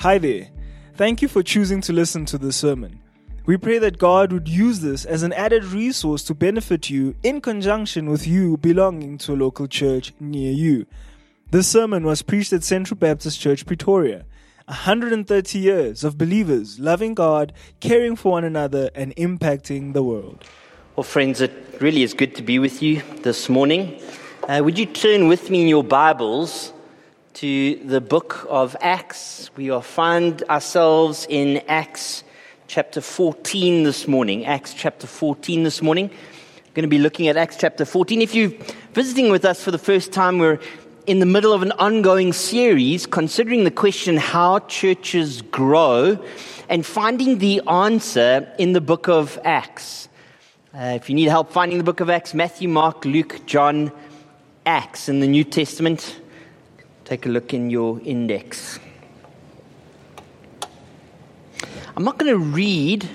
Hi there. Thank you for choosing to listen to this sermon. We pray that God would use this as an added resource to benefit you in conjunction with you belonging to a local church near you. This sermon was preached at Central Baptist Church, Pretoria. 130 years of believers loving God, caring for one another, and impacting the world. Well, friends, it really is good to be with you this morning. Uh, would you turn with me in your Bibles to the book of Acts. We will find ourselves in Acts chapter 14 this morning. Acts chapter 14 this morning. We're going to be looking at Acts chapter 14. If you're visiting with us for the first time, we're in the middle of an ongoing series considering the question how churches grow and finding the answer in the book of Acts. Uh, if you need help finding the book of Acts, Matthew, Mark, Luke, John, Acts in the New Testament, Take a look in your index. I'm not going to read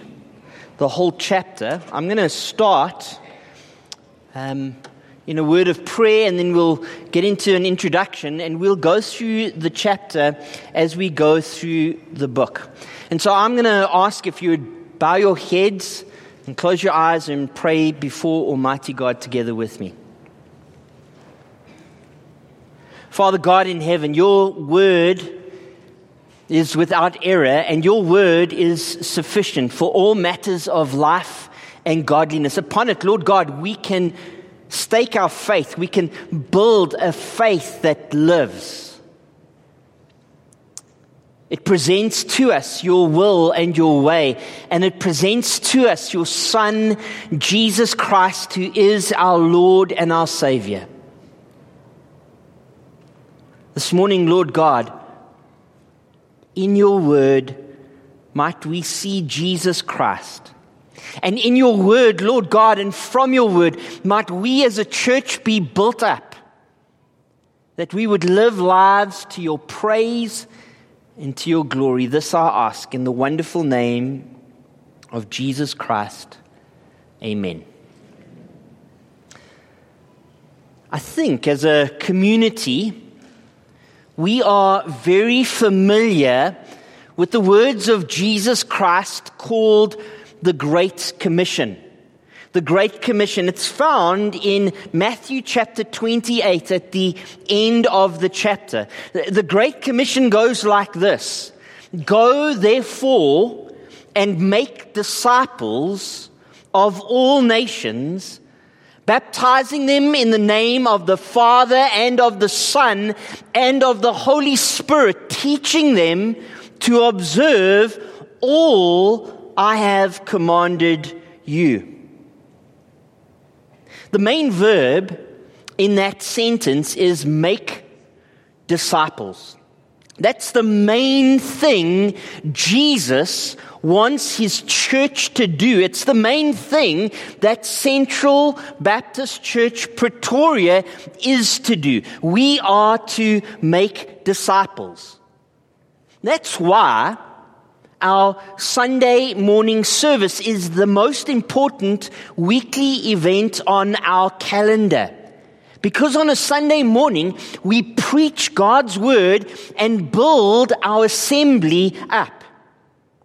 the whole chapter. I'm going to start um, in a word of prayer and then we'll get into an introduction and we'll go through the chapter as we go through the book. And so I'm going to ask if you would bow your heads and close your eyes and pray before Almighty God together with me. Father God in heaven, your word is without error, and your word is sufficient for all matters of life and godliness. Upon it, Lord God, we can stake our faith, we can build a faith that lives. It presents to us your will and your way, and it presents to us your Son, Jesus Christ, who is our Lord and our Savior. This morning, Lord God, in your word, might we see Jesus Christ. And in your word, Lord God, and from your word, might we as a church be built up. That we would live lives to your praise and to your glory. This I ask in the wonderful name of Jesus Christ. Amen. I think as a community, we are very familiar with the words of Jesus Christ called the Great Commission. The Great Commission. It's found in Matthew chapter 28 at the end of the chapter. The Great Commission goes like this. Go therefore and make disciples of all nations baptizing them in the name of the Father and of the Son and of the Holy Spirit, teaching them to observe all I have commanded you. The main verb in that sentence is make disciples. That's the main thing Jesus wants his church to do. It's the main thing that Central Baptist Church Pretoria is to do. We are to make disciples. That's why our Sunday morning service is the most important weekly event on our calendar. Because on a Sunday morning, we preach God's word and build our assembly up.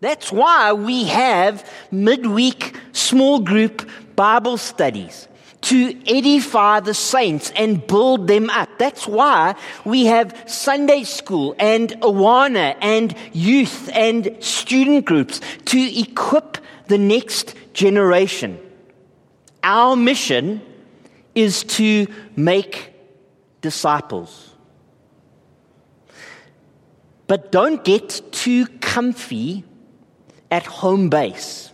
That's why we have midweek small group Bible studies to edify the saints and build them up. That's why we have Sunday school and Awana and youth and student groups to equip the next generation. Our mission is to make disciples. But don't get too comfy at home base.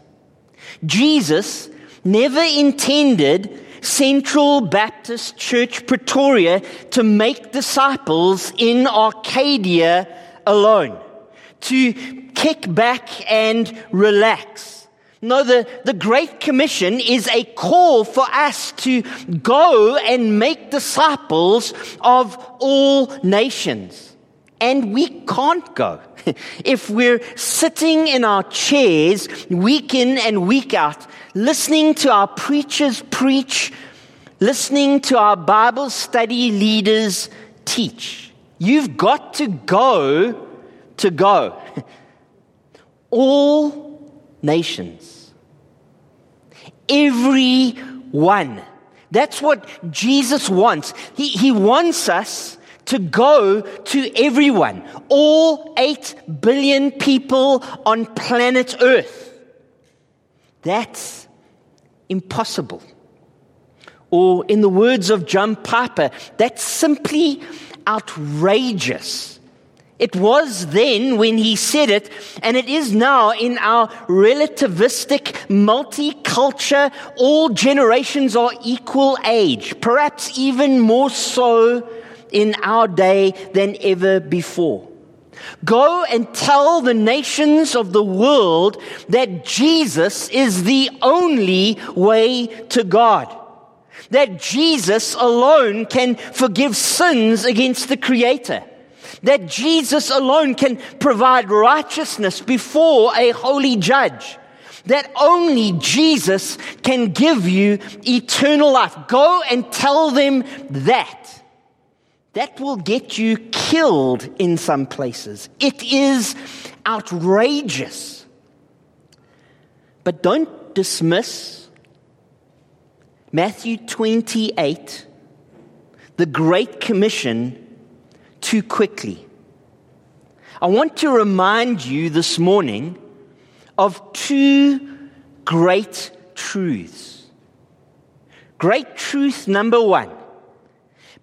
Jesus never intended Central Baptist Church Pretoria to make disciples in Arcadia alone, to kick back and relax. No, the, the Great Commission is a call for us to go and make disciples of all nations. And we can't go if we're sitting in our chairs week in and week out, listening to our preachers preach, listening to our Bible study leaders teach. You've got to go to go. all nations. Everyone. That's what Jesus wants. He, he wants us to go to everyone, all 8 billion people on planet Earth. That's impossible. Or, in the words of John Piper, that's simply outrageous. It was then when he said it, and it is now in our relativistic multiculture, all generations are equal age, perhaps even more so in our day than ever before. Go and tell the nations of the world that Jesus is the only way to God. That Jesus alone can forgive sins against the Creator. That Jesus alone can provide righteousness before a holy judge. That only Jesus can give you eternal life. Go and tell them that. That will get you killed in some places. It is outrageous. But don't dismiss Matthew 28, the Great Commission, too quickly. I want to remind you this morning of two great truths. Great truth number one.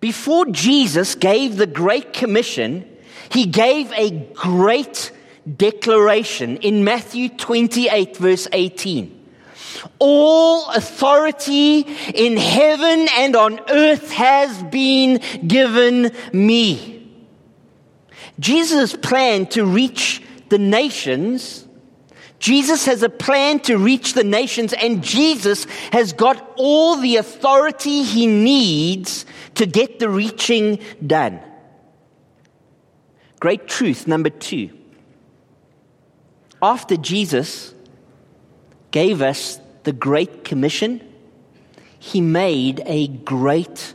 Before Jesus gave the Great Commission, he gave a great declaration in Matthew 28, verse 18. All authority in heaven and on earth has been given me. Jesus' plan to reach the nations, Jesus has a plan to reach the nations, and Jesus has got all the authority he needs to get the reaching done. Great truth number two. After Jesus gave us the Great Commission, he made a great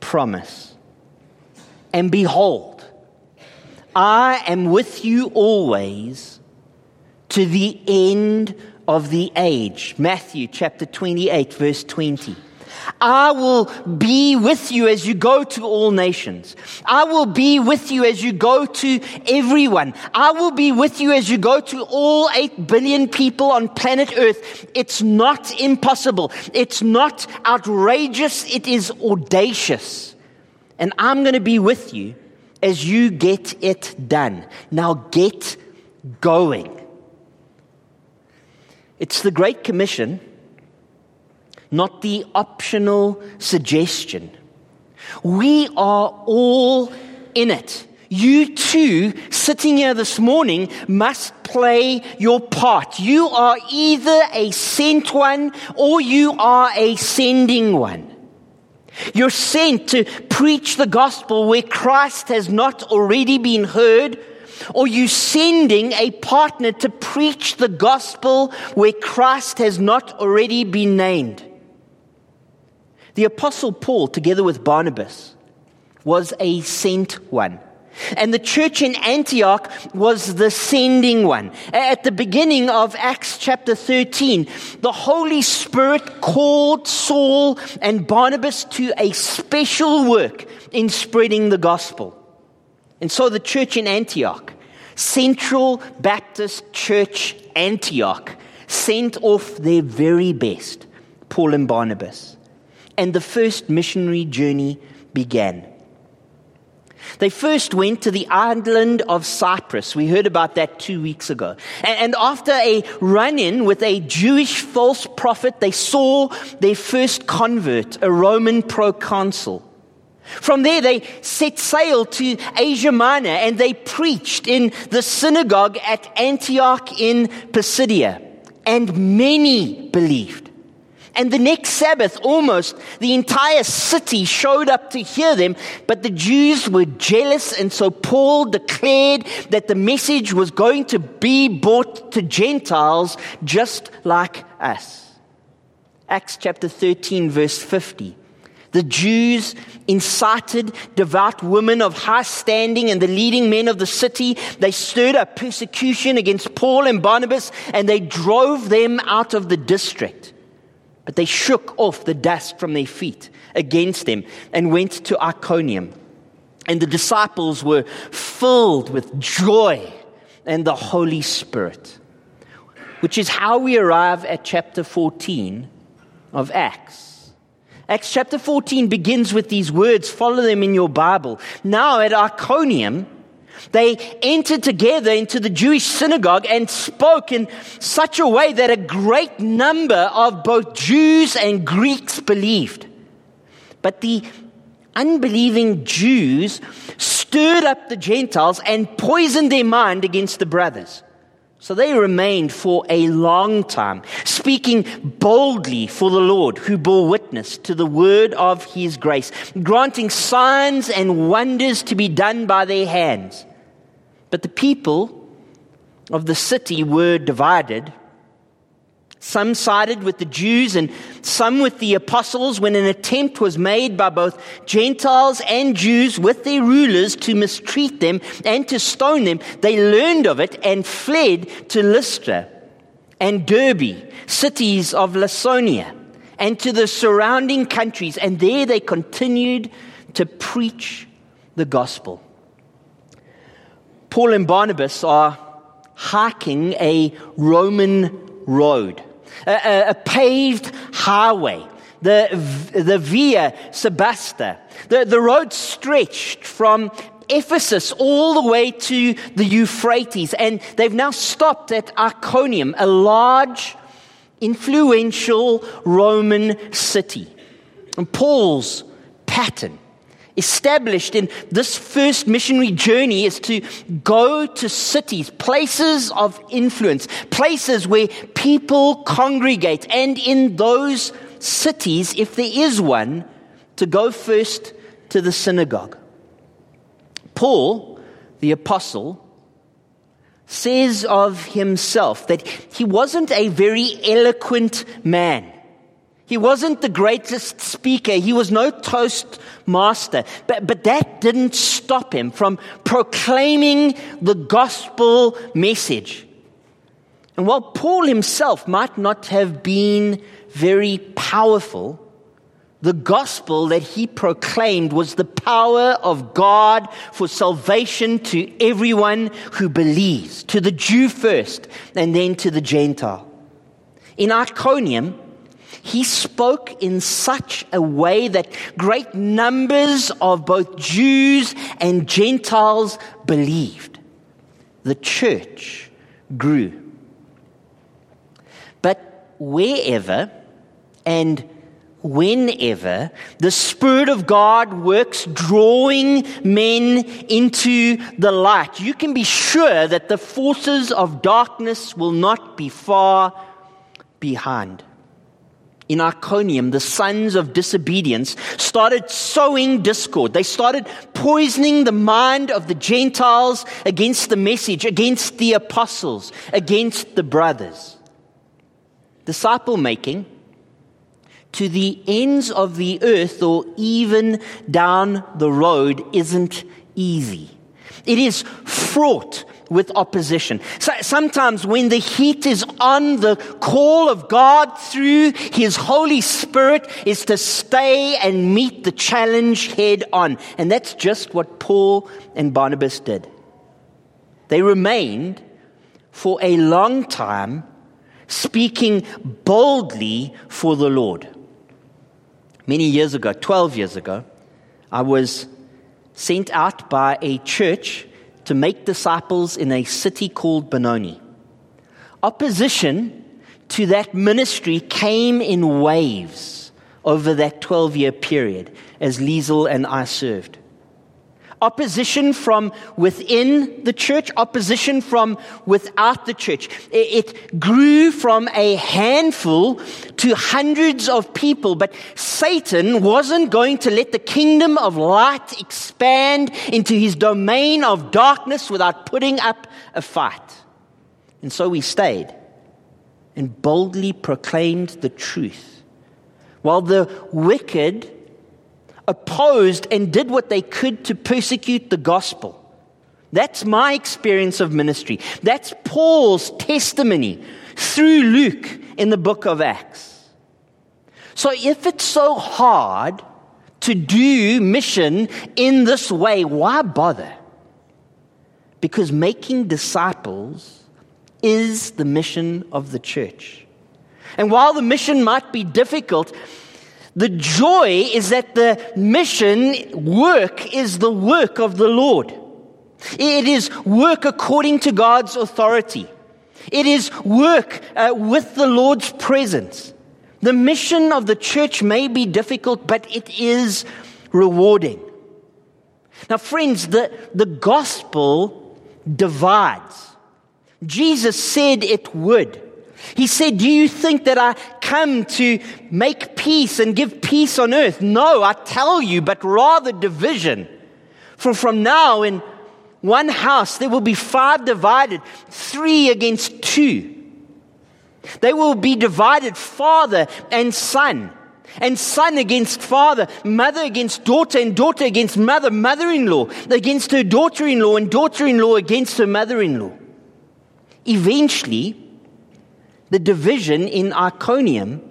promise. And behold, I am with you always to the end of the age. Matthew chapter 28, verse 20. I will be with you as you go to all nations. I will be with you as you go to everyone. I will be with you as you go to all 8 billion people on planet Earth. It's not impossible. It's not outrageous. It is audacious. And I'm going to be with you as you get it done. Now get going. It's the Great Commission, not the optional suggestion. We are all in it. You too, sitting here this morning, must play your part. You are either a sent one or you are a sending one. You're sent to preach the gospel where Christ has not already been heard, or you sending a partner to preach the gospel where Christ has not already been named. The apostle Paul, together with Barnabas, was a sent one. And the church in Antioch was the sending one. At the beginning of Acts chapter 13, the Holy Spirit called Saul and Barnabas to a special work in spreading the gospel. And so the church in Antioch, Central Baptist Church Antioch, sent off their very best, Paul and Barnabas. And the first missionary journey began. They first went to the island of Cyprus. We heard about that two weeks ago. And after a run in with a Jewish false prophet, they saw their first convert, a Roman proconsul. From there, they set sail to Asia Minor and they preached in the synagogue at Antioch in Pisidia. And many believed. And the next Sabbath, almost the entire city showed up to hear them, but the Jews were jealous, and so Paul declared that the message was going to be brought to Gentiles just like us. Acts chapter 13, verse 50. The Jews incited devout women of high standing and the leading men of the city. They stirred up persecution against Paul and Barnabas and they drove them out of the district. But they shook off the dust from their feet against them and went to Iconium. And the disciples were filled with joy and the Holy Spirit, which is how we arrive at chapter 14 of Acts. Acts chapter 14 begins with these words. Follow them in your Bible. Now at Iconium, they entered together into the Jewish synagogue and spoke in such a way that a great number of both Jews and Greeks believed. But the unbelieving Jews stirred up the Gentiles and poisoned their mind against the brothers. So they remained for a long time, speaking boldly for the Lord, who bore witness to the word of his grace, granting signs and wonders to be done by their hands. But the people of the city were divided some sided with the Jews and some with the apostles when an attempt was made by both Gentiles and Jews with their rulers to mistreat them and to stone them. They learned of it and fled to Lystra and Derbe, cities of Lycaonia, and to the surrounding countries. And there they continued to preach the gospel. Paul and Barnabas are hiking a Roman road a, a, paved highway, the, the Via Sebasta. The, the road stretched from Ephesus all the way to the Euphrates, and they've now stopped at Iconium, a large, influential Roman city. And Paul's pattern established in this first missionary journey is to go to cities, places of influence, places where people congregate, and in those cities, if there is one, to go first to the synagogue. Paul, the apostle, says of himself that he wasn't a very eloquent man. He wasn't the greatest speaker. He was no toastmaster. But, but that didn't stop him from proclaiming the gospel message. And while Paul himself might not have been very powerful, the gospel that he proclaimed was the power of God for salvation to everyone who believes, to the Jew first, and then to the Gentile. In Iconium, he spoke in such a way that great numbers of both Jews and Gentiles believed. The church grew. But wherever and whenever the Spirit of God works drawing men into the light, you can be sure that the forces of darkness will not be far behind in Iconium, the sons of disobedience started sowing discord. They started poisoning the mind of the Gentiles against the message, against the apostles, against the brothers. Disciple making to the ends of the earth or even down the road isn't easy. It is fraught with opposition. So sometimes when the heat is on, the call of God through His Holy Spirit is to stay and meet the challenge head on. And that's just what Paul and Barnabas did. They remained for a long time speaking boldly for the Lord. Many years ago, 12 years ago, I was sent out by a church to make disciples in a city called Benoni. Opposition to that ministry came in waves over that 12 year period as Liesel and I served opposition from within the church, opposition from without the church. It grew from a handful to hundreds of people, but Satan wasn't going to let the kingdom of light expand into his domain of darkness without putting up a fight. And so we stayed and boldly proclaimed the truth. While the wicked opposed and did what they could to persecute the gospel. That's my experience of ministry. That's Paul's testimony through Luke in the book of Acts. So if it's so hard to do mission in this way, why bother? Because making disciples is the mission of the church. And while the mission might be difficult, the joy is that the mission work is the work of the Lord. It is work according to God's authority. It is work uh, with the Lord's presence. The mission of the church may be difficult, but it is rewarding. Now, friends, the, the gospel divides. Jesus said it would. He said, Do you think that I come to make peace and give peace on earth? No, I tell you, but rather division. For from now in one house there will be five divided, three against two. They will be divided, father and son, and son against father, mother against daughter, and daughter against mother, mother in law against her daughter in law, and daughter in law against her mother in law. Eventually, the division in Iconium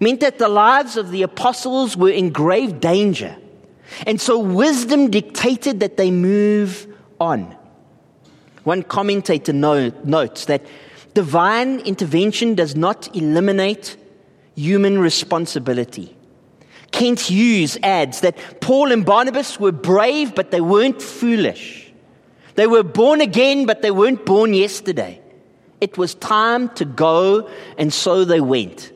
meant that the lives of the apostles were in grave danger. And so wisdom dictated that they move on. One commentator notes that divine intervention does not eliminate human responsibility. Kent Hughes adds that Paul and Barnabas were brave, but they weren't foolish. They were born again, but they weren't born yesterday. It was time to go, and so they went.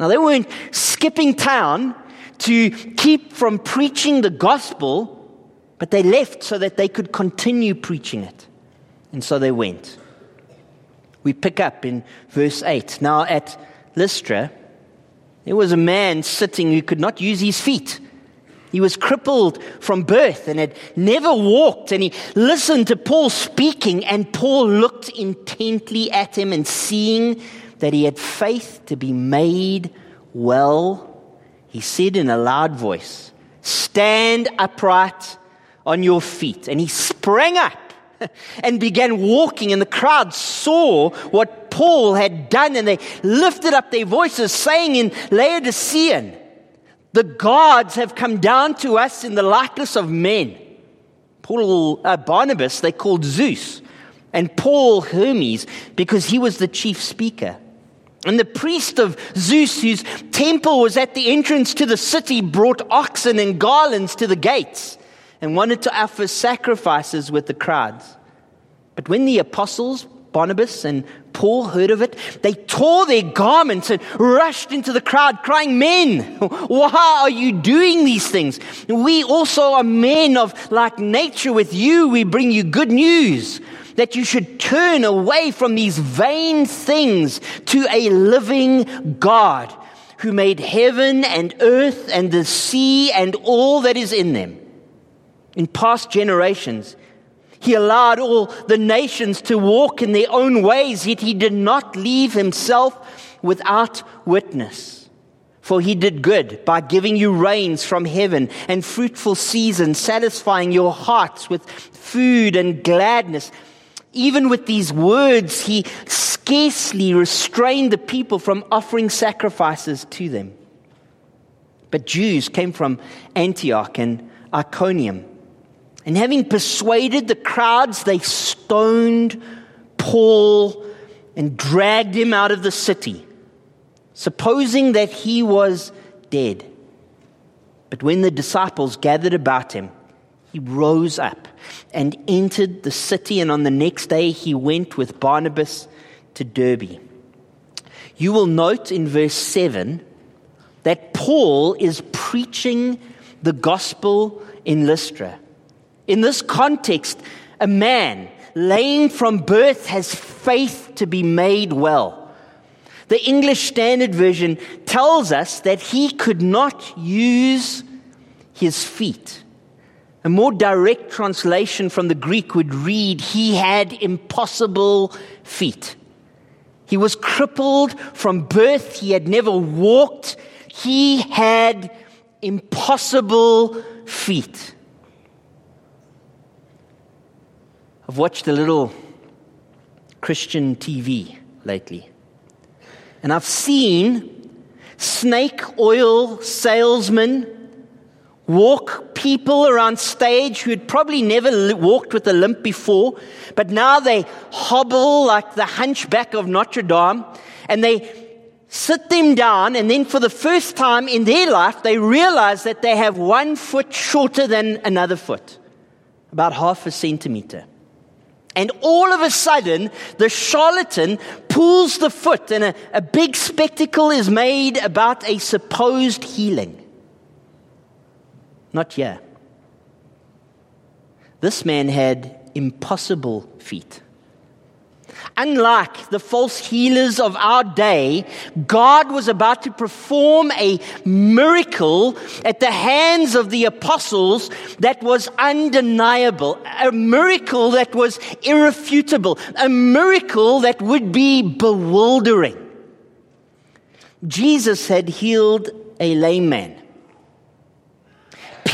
Now, they weren't skipping town to keep from preaching the gospel, but they left so that they could continue preaching it. And so they went. We pick up in verse 8. Now, at Lystra, there was a man sitting who could not use his feet. He was crippled from birth and had never walked. And he listened to Paul speaking, and Paul looked intently at him and seeing that he had faith to be made well, he said in a loud voice, Stand upright on your feet. And he sprang up and began walking, and the crowd saw what Paul had done, and they lifted up their voices, saying in Lycaonian, the gods have come down to us in the likeness of men. Paul, uh, Barnabas, they called Zeus, and Paul Hermes, because he was the chief speaker. And the priest of Zeus, whose temple was at the entrance to the city, brought oxen and garlands to the gates and wanted to offer sacrifices with the crowds. But when the apostles Barnabas and Paul heard of it, they tore their garments and rushed into the crowd, crying, Men, why are you doing these things? We also are men of like nature with you. We bring you good news that you should turn away from these vain things to a living God who made heaven and earth and the sea and all that is in them. In past generations, he allowed all the nations to walk in their own ways, yet he did not leave himself without witness. For he did good by giving you rains from heaven and fruitful seasons, satisfying your hearts with food and gladness. Even with these words, he scarcely restrained the people from offering sacrifices to them. But Jews came from Antioch and Iconium and having persuaded the crowds, they stoned Paul and dragged him out of the city, supposing that he was dead. But when the disciples gathered about him, he rose up and entered the city, and on the next day he went with Barnabas to Derbe. You will note in verse 7 that Paul is preaching the gospel in Lystra. In this context, a man lame from birth has faith to be made well. The English Standard Version tells us that he could not use his feet. A more direct translation from the Greek would read, He had impossible feet. He was crippled from birth. He had never walked. He had impossible feet. I've watched a little Christian TV lately, and I've seen snake oil salesmen walk people around stage who had probably never walked with a limp before, but now they hobble like the hunchback of Notre Dame and they sit them down, and then for the first time in their life, they realize that they have one foot shorter than another foot, about half a centimeter. And all of a sudden, the charlatan pulls the foot, and a, a big spectacle is made about a supposed healing. Not here. This man had impossible feet. Unlike the false healers of our day, God was about to perform a miracle at the hands of the apostles that was undeniable, a miracle that was irrefutable, a miracle that would be bewildering. Jesus had healed a lame man.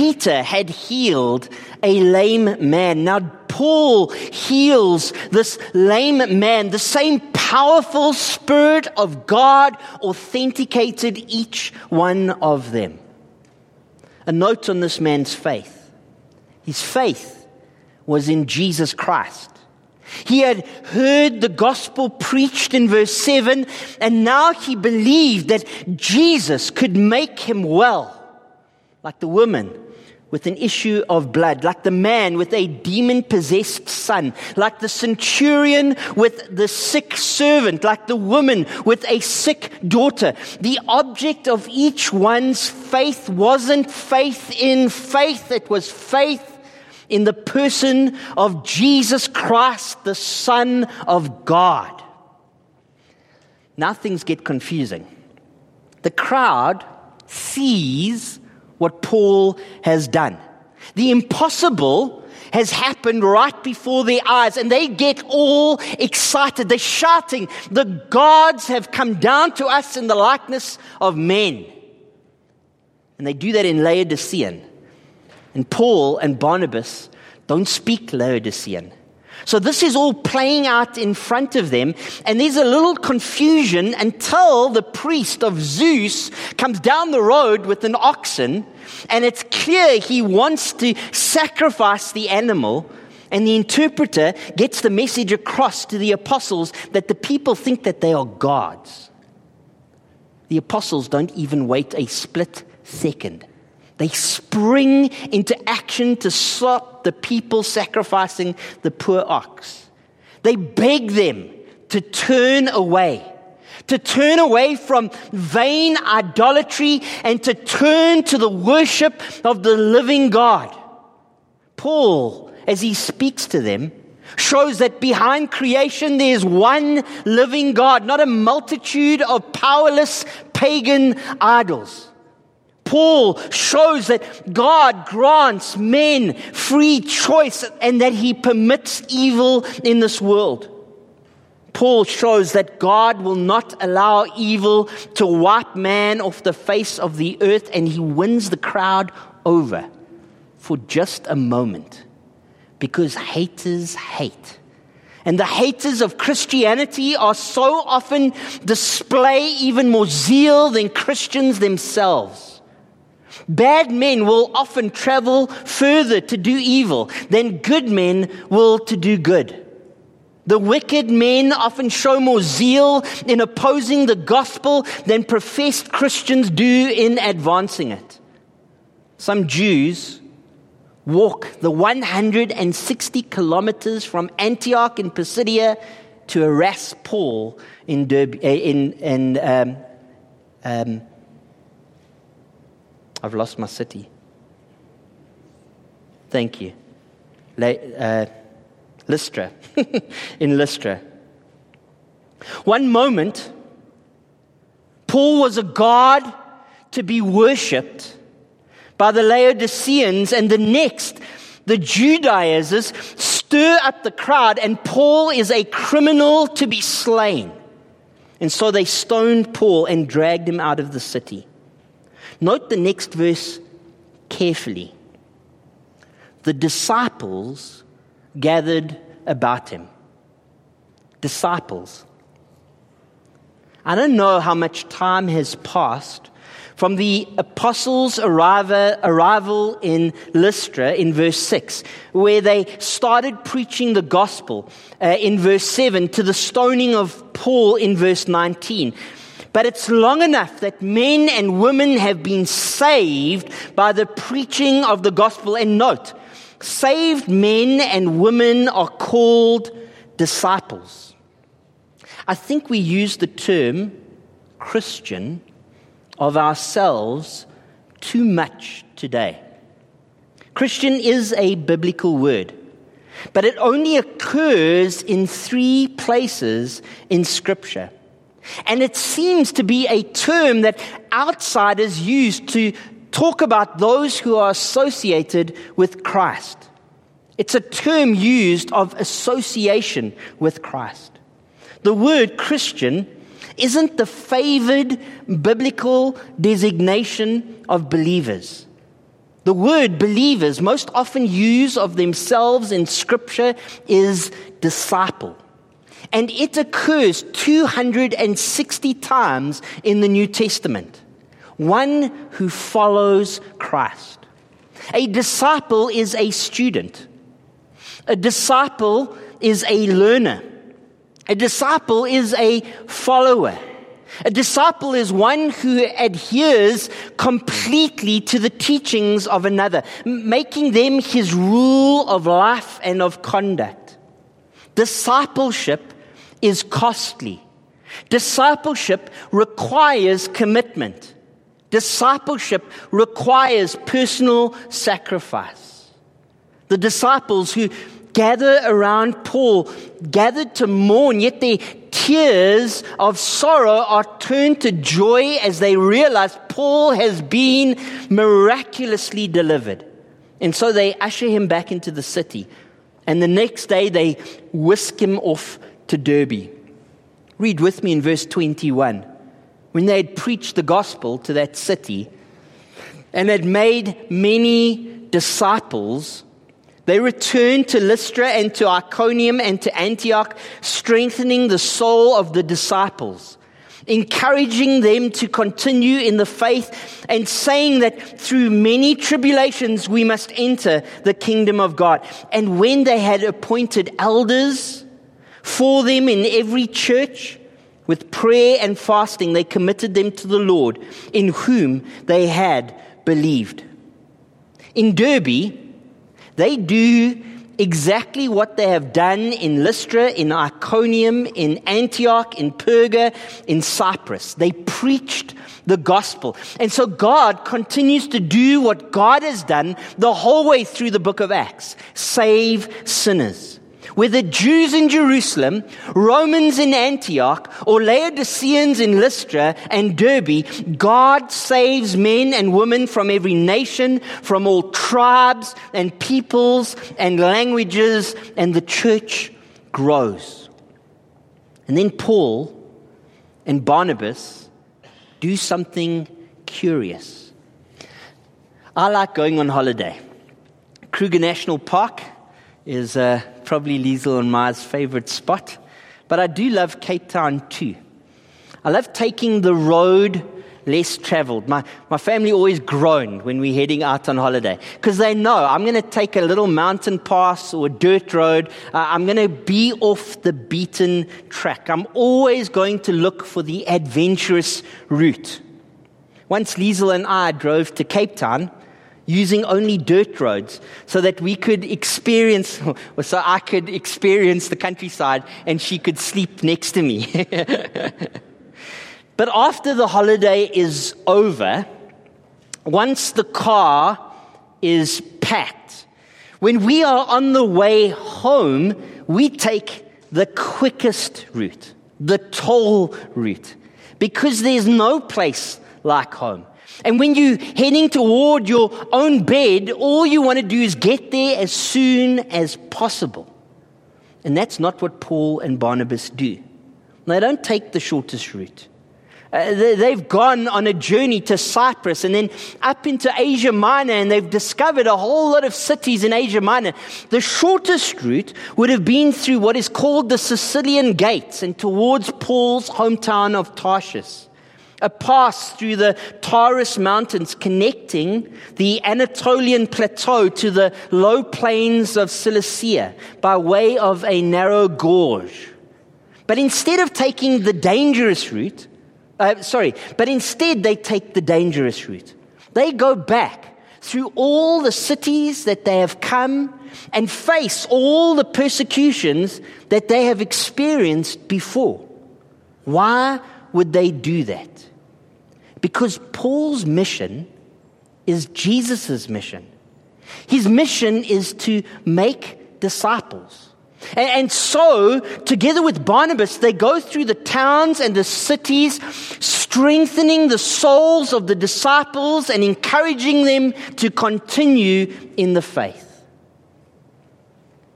Peter had healed a lame man. Now, Paul heals this lame man. The same powerful Spirit of God authenticated each one of them. A note on this man's faith. His faith was in Jesus Christ. He had heard the gospel preached in verse 7, and now he believed that Jesus could make him well, like the woman with an issue of blood, like the man with a demon possessed son, like the centurion with the sick servant, like the woman with a sick daughter. The object of each one's faith wasn't faith in faith, it was faith in the person of Jesus Christ, the Son of God. Now things get confusing. The crowd sees what Paul has done. The impossible has happened right before their eyes and they get all excited. They're shouting, the gods have come down to us in the likeness of men. And they do that in Lycaonian. And Paul and Barnabas don't speak Lycaonian. So this is all playing out in front of them, and there's a little confusion until the priest of Zeus comes down the road with an oxen, and it's clear he wants to sacrifice the animal. And the interpreter gets the message across to the apostles that the people think that they are gods. The apostles don't even wait a split second. They spring into action to stop the people sacrificing the poor ox. They beg them to turn away, to turn away from vain idolatry and to turn to the worship of the living God. Paul, as he speaks to them, shows that behind creation there's one living God, not a multitude of powerless pagan idols. Paul shows that God grants men free choice and that he permits evil in this world. Paul shows that God will not allow evil to wipe man off the face of the earth, and he wins the crowd over for just a moment because haters hate. And the haters of Christianity are so often display even more zeal than Christians themselves. Bad men will often travel further to do evil than good men will to do good. The wicked men often show more zeal in opposing the gospel than professed Christians do in advancing it. Some Jews walk the 160 kilometers from Antioch in Pisidia to harass Paul in, Derbe, eh, in, in um, um, I've lost my city. Thank you. Uh, Lystra. in Lystra. One moment, Paul was a god to be worshipped by the Lycaonians, and the next, the Judaizers stir up the crowd, and Paul is a criminal to be slain. And so they stoned Paul and dragged him out of the city. Note the next verse carefully. The disciples gathered about him. Disciples. I don't know how much time has passed from the apostles' arrival in Lystra in verse 6, where they started preaching the gospel uh, in verse 7 to the stoning of Paul in verse 19. But it's long enough that men and women have been saved by the preaching of the gospel. And note, saved men and women are called disciples. I think we use the term Christian of ourselves too much today. Christian is a biblical word, but it only occurs in three places in Scripture. And it seems to be a term that outsiders use to talk about those who are associated with Christ. It's a term used of association with Christ. The word Christian isn't the favored biblical designation of believers. The word believers, most often used of themselves in Scripture, is disciple. And it occurs 260 times in the New Testament. One who follows Christ. A disciple is a student. A disciple is a learner. A disciple is a follower. A disciple is one who adheres completely to the teachings of another, making them his rule of life and of conduct. Discipleship is costly. Discipleship requires commitment. Discipleship requires personal sacrifice. The disciples who gather around Paul, gathered to mourn, yet their tears of sorrow are turned to joy as they realize Paul has been miraculously delivered. And so they usher him back into the city. And the next day they whisk him off to Derbe. Read with me in verse 21. When they had preached the gospel to that city and had made many disciples, they returned to Lystra and to Iconium and to Antioch, strengthening the soul of the disciples, encouraging them to continue in the faith, and saying that through many tribulations we must enter the kingdom of God. And when they had appointed elders for them in every church, with prayer and fasting, they committed them to the Lord, in whom they had believed. In Derbe, they do exactly what they have done in Lystra, in Iconium, in Antioch, in Perga, in Cyprus. They preached the gospel. And so God continues to do what God has done the whole way through the book of Acts save sinners. Whether Jews in Jerusalem, Romans in Antioch, or Lycaonians in Lystra and Derbe, God saves men and women from every nation, from all tribes and peoples and languages, and the church grows. And then Paul and Barnabas do something curious. I like going on holiday. Kruger National Park is uh, probably Liesel and my favorite spot. But I do love Cape Town too. I love taking the road less traveled. My, my family always groaned when we're heading out on holiday because they know I'm going to take a little mountain pass or a dirt road. Uh, I'm going to be off the beaten track. I'm always going to look for the adventurous route. Once Liesel and I drove to Cape Town, using only dirt roads so that we could experience, or so I could experience the countryside and she could sleep next to me. but after the holiday is over, once the car is packed, when we are on the way home, we take the quickest route, the toll route, because there's no place like home. And when you're heading toward your own bed, all you want to do is get there as soon as possible. And that's not what Paul and Barnabas do. They don't take the shortest route. Uh, they've gone on a journey to Cyprus and then up into Asia Minor, and they've discovered a whole lot of cities in Asia Minor. The shortest route would have been through what is called the Cilician Gates and towards Paul's hometown of Tarshish. A pass through the Taurus Mountains connecting the Anatolian plateau to the low plains of Cilicia by way of a narrow gorge. But instead of taking the dangerous route, uh, sorry, but instead they take the dangerous route. They go back through all the cities that they have come and face all the persecutions that they have experienced before. Why would they do that? Because Paul's mission is Jesus' mission. His mission is to make disciples. And, so, together with Barnabas, they go through the towns and the cities, strengthening the souls of the disciples and encouraging them to continue in the faith.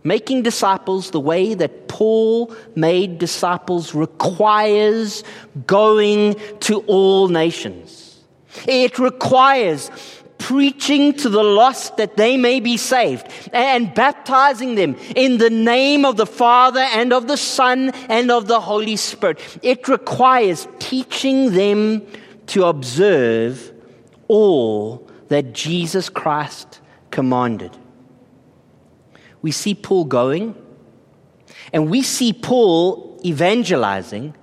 Making disciples the way that Paul made disciples requires going to all nations. It requires preaching to the lost that they may be saved and baptizing them in the name of the Father and of the Son and of the Holy Spirit. It requires teaching them to observe all that Jesus Christ commanded. We see Paul going, and we see Paul evangelizing,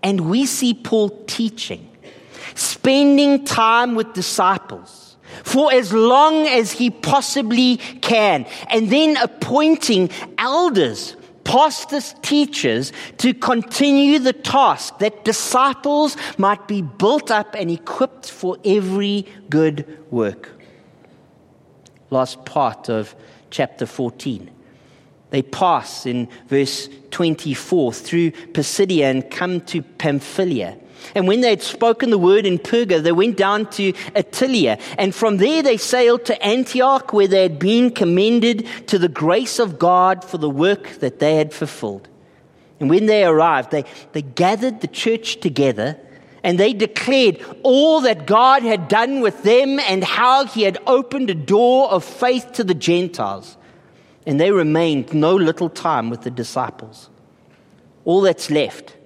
and we see Paul teaching, spending time with disciples for as long as he possibly can, and then appointing elders, pastors, teachers to continue the task that disciples might be built up and equipped for every good work. Last part of chapter 14. They pass in verse 24 through Pisidia and come to Pamphylia. And when they had spoken the word in Perga, they went down to Attalia. And from there they sailed to Antioch, where they had been commended to the grace of God for the work that they had fulfilled. And when they arrived, they, they gathered the church together and they declared all that God had done with them and how he had opened a door of faith to the Gentiles. And they remained no little time with the disciples. All that's left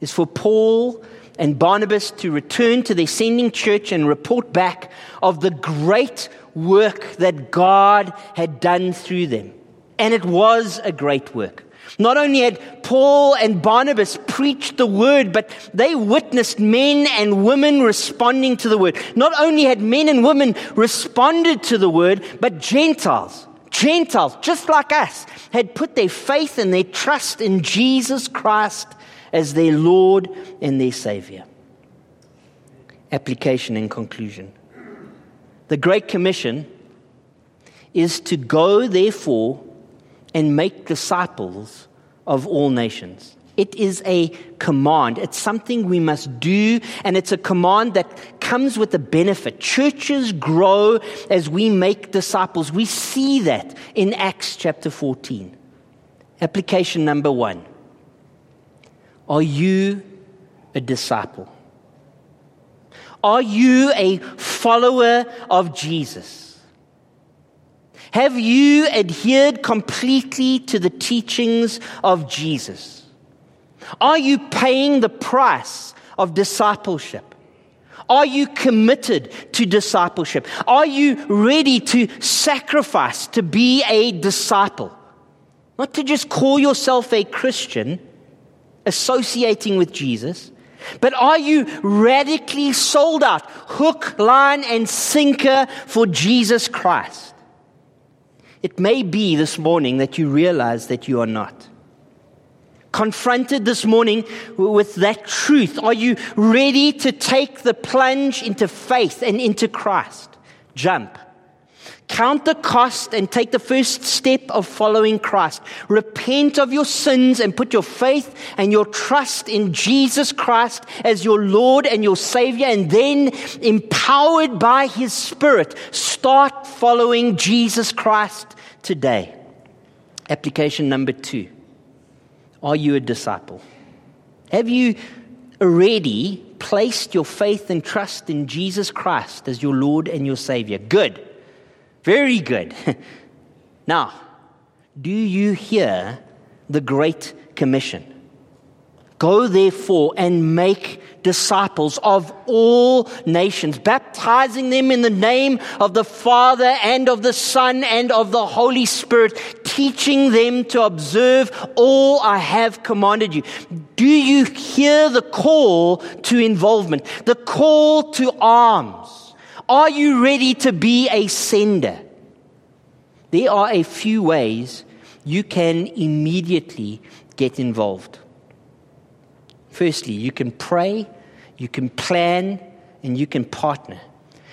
is for Paul and Barnabas to return to their sending church and report back of the great work that God had done through them. And it was a great work. Not only had Paul and Barnabas preached the word, but they witnessed men and women responding to the word. Not only had men and women responded to the word, but Gentiles, Gentiles, just like us, had put their faith and their trust in Jesus Christ as their Lord and their Savior. Application and conclusion. The Great Commission is to go, therefore, and make disciples of all nations. It is a command. It's something we must do, and it's a command that comes with a benefit. Churches grow as we make disciples. We see that in Acts chapter 14. Application number one are you a disciple? Are you a follower of Jesus? Have you adhered completely to the teachings of Jesus? Are you paying the price of discipleship? Are you committed to discipleship? Are you ready to sacrifice to be a disciple? Not to just call yourself a Christian associating with Jesus? But are you radically sold out, hook, line, and sinker for Jesus Christ? It may be this morning that you realize that you are not. Confronted this morning with that truth, are you ready to take the plunge into faith and into Christ? Jump. Count the cost and take the first step of following Christ. Repent of your sins and put your faith and your trust in Jesus Christ as your Lord and your Savior. And then, empowered by His Spirit, start following Jesus Christ today. Application number two Are you a disciple? Have you already placed your faith and trust in Jesus Christ as your Lord and your Savior. Good. Very good. now, do you hear the Great Commission? Go therefore and make disciples of all nations, baptizing them in the name of the Father and of the Son and of the Holy Spirit, teaching them to observe all I have commanded you. Do you hear the call to involvement, the call to arms? Are you ready to be a sender? There are a few ways you can immediately get involved. Firstly, you can pray, you can plan, and you can partner.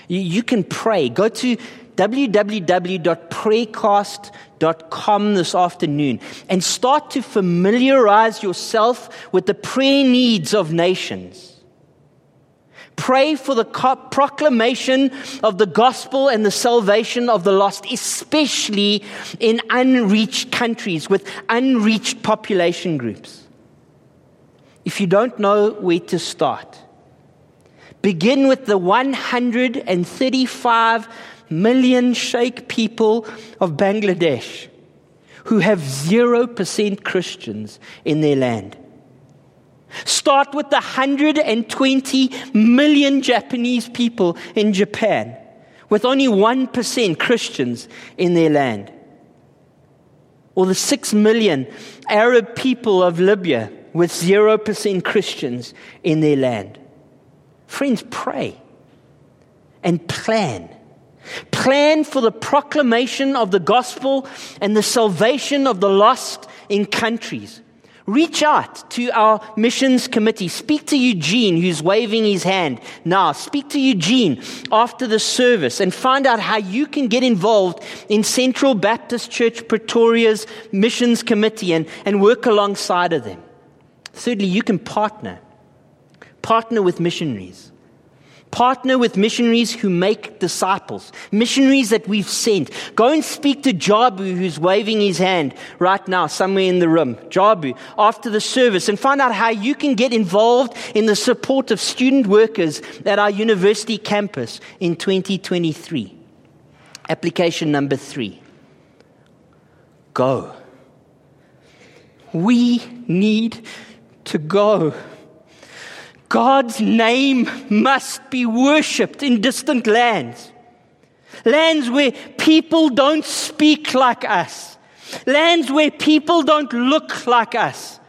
You, you can pray. Go to www.praycast.com this afternoon and start to familiarize yourself with the prayer needs of nations. Pray for the proclamation of the gospel and the salvation of the lost, especially in unreached countries with unreached population groups. If you don't know where to start, begin with the 135 million Sheikh people of Bangladesh who have 0% Christians in their land. Start with the 120 million Japanese people in Japan with only 1% Christians in their land. Or the 6 million Arab people of Libya with 0% Christians in their land. Friends, pray and plan. Plan for the proclamation of the gospel and the salvation of the lost in countries. Reach out to our missions committee. Speak to Eugene, who's waving his hand now. Speak to Eugene after the service and find out how you can get involved in Central Baptist Church Pretoria's missions committee and, and work alongside of them. Thirdly, you can partner. Partner with missionaries. Partner with missionaries who make disciples, missionaries that we've sent. Go and speak to Jabu, who's waving his hand right now, somewhere in the room. Jabu, after the service, and find out how you can get involved in the support of student workers at our university campus in 2023. Application number three go. We need to go. God's name must be worshipped in distant lands. Lands where people don't speak like us. Lands where people don't look like us.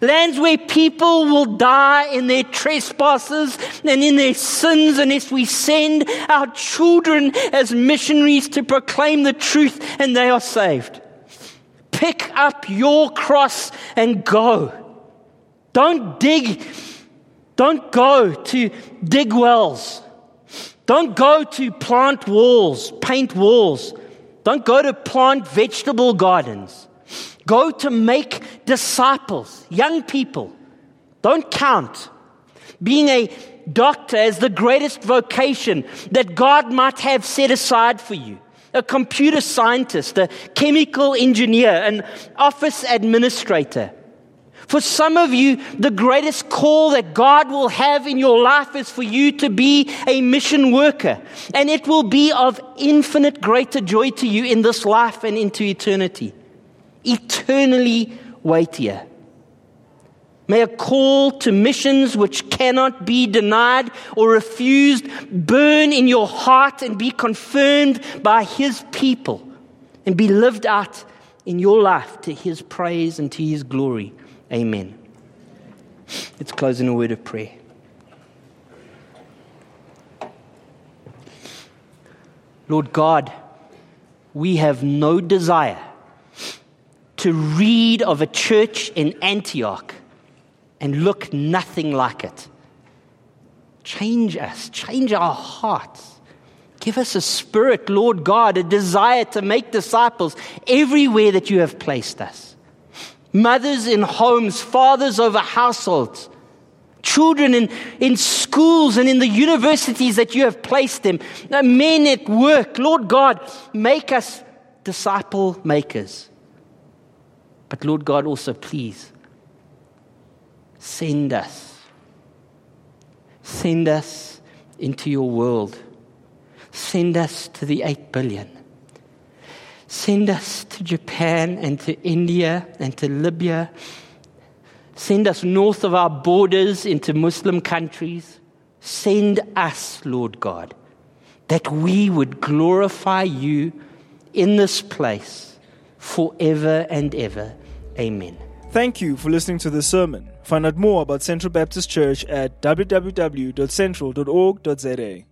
Lands where people will die in their trespasses and in their sins unless we send our children as missionaries to proclaim the truth and they are saved. Pick up your cross and go. Don't dig, don't go to dig wells. Don't go to plant walls, paint walls. Don't go to plant vegetable gardens. Go to make disciples, young people. Don't count. Being a doctor as the greatest vocation that God might have set aside for you. A computer scientist, a chemical engineer, an office administrator. For some of you, the greatest call that God will have in your life is for you to be a mission worker. And it will be of infinite greater joy to you in this life and into eternity. Eternally weightier. May a call to missions which cannot be denied or refused burn in your heart and be confirmed by His people and be lived out in your life to His praise and to His glory. Amen. Let's close in a word of prayer. Lord God, we have no desire to read of a church in Antioch and look nothing like it. Change us, change our hearts. Give us a spirit, Lord God, a desire to make disciples everywhere that you have placed us mothers in homes, fathers over households, children in, in schools and in the universities that you have placed them, men at work. Lord God, make us disciple makers. But Lord God, also please send us Send us into your world. Send us to the 8 billion. Send us to Japan and to India and to Libya. Send us north of our borders into Muslim countries. Send us, Lord God, that we would glorify you in this place forever and ever. Amen. Thank you for listening to this sermon. Find out more about Central Baptist Church at www.central.org.za.